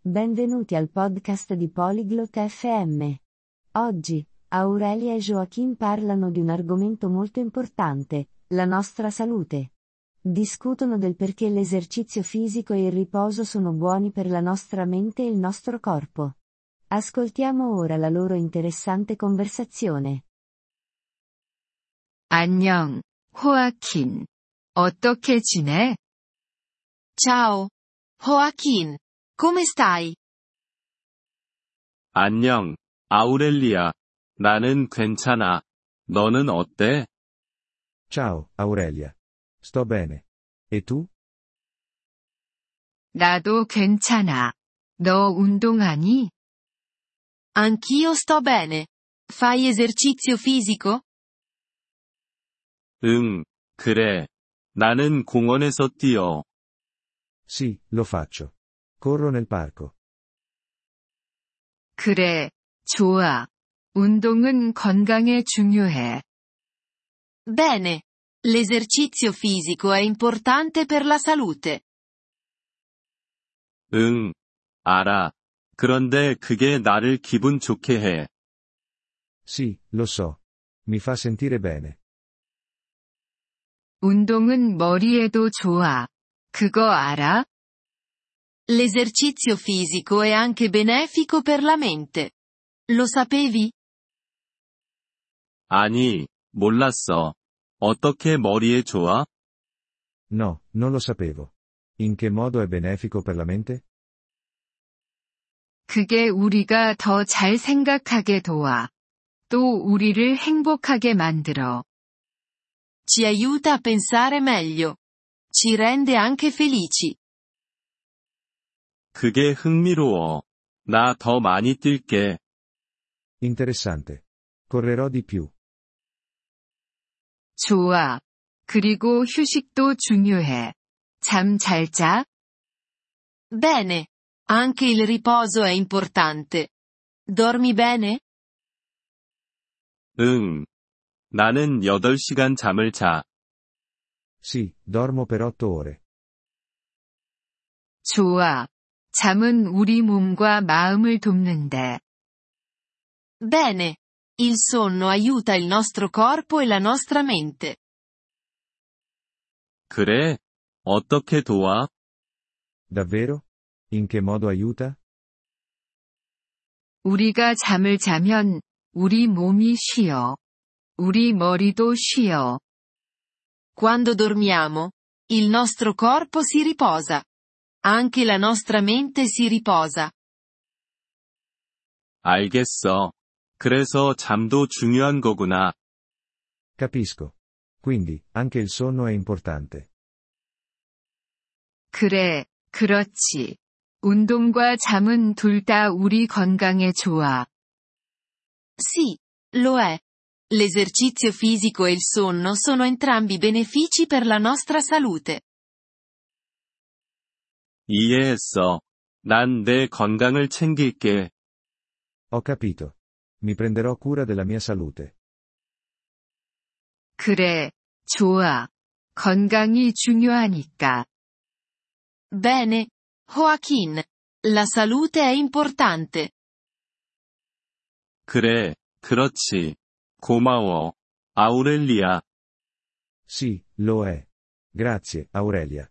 Benvenuti al podcast di Polyglot FM. Oggi, Aurelia e Joachim parlano di un argomento molto importante, la nostra salute. Discutono del perché l'esercizio fisico e il riposo sono buoni per la nostra mente e il nostro corpo. Ascoltiamo ora la loro interessante conversazione. 안녕, 호아킨. 어떻게 지내? Ciao. Joaquin. Come stai? 안녕, 아우렐리아. 나는 괜찮아. 너는 어때? Ciao, Aurelia. Sto bene. E tu? 나도 괜찮아. 너 운동하니? Anch'io sto bene. Fai esercizio fisico? 응, 그래. 나는 공원에서 뛰어. Sì, lo faccio. Corro nel parco. 그래, 좋아. 운동은 건강에 중요해. Bene. L'esercizio fisico è importante per la salute. 응, 알아. 그런데 그게 나를 기분 좋게 해. Sì, lo so. Mi fa sentire bene. 운동은 머리에도 좋아. 그거 알아? L'esercizio fisico è anche benefico per la mente. Lo sapevi? 아니, 몰랐어. 어떻게 머리에 좋아? No, non lo sapevo. In che modo è benefico per la mente? 그게 우리가 더 잘 생각하게 도와. 또 우리를 행복하게 만들어. Ci aiuta a pensare meglio. Ci rende anche felici. 그게 흥미로워. 나 더 많이 뛸게. Interessante. Correrò di più. 좋아. 그리고 휴식도 중요해. 잠 잘 자? Bene. Anche il riposo è importante. Dormi bene? 응. 나는 8시간 잠을 자. Sì, dormo per otto ore. 좋아. 잠은 우리 몸과 마음을 돕는데. Bene. Il sonno aiuta il nostro corpo e la nostra mente. 그래? 어떻게 도와? Davvero? In che modo aiuta? 우리가 잠을 자면 우리 몸이 쉬어. 우리 머리도 쉬어. Quando dormiamo, il nostro corpo si riposa. Anche la nostra mente si riposa. 알겠어. 그래서 잠도 중요한 거구나. Capisco. Quindi, anche il sonno è importante. 그래, 그렇지. 운동과 잠은 둘 다 우리 건강에 좋아. Sì, lo è. L'esercizio fisico e il sonno sono entrambi benefici per la nostra salute. 이해했어. 난 내 건강을 챙길게. Ho capito. Mi prenderò cura della mia salute. 그래, 좋아. 건강이 중요하니까. Bene. Joaquin. La salute è importante. 그래, 그렇지. 고마워. 아우렐리아. Sì, lo è. Grazie, Aurelia.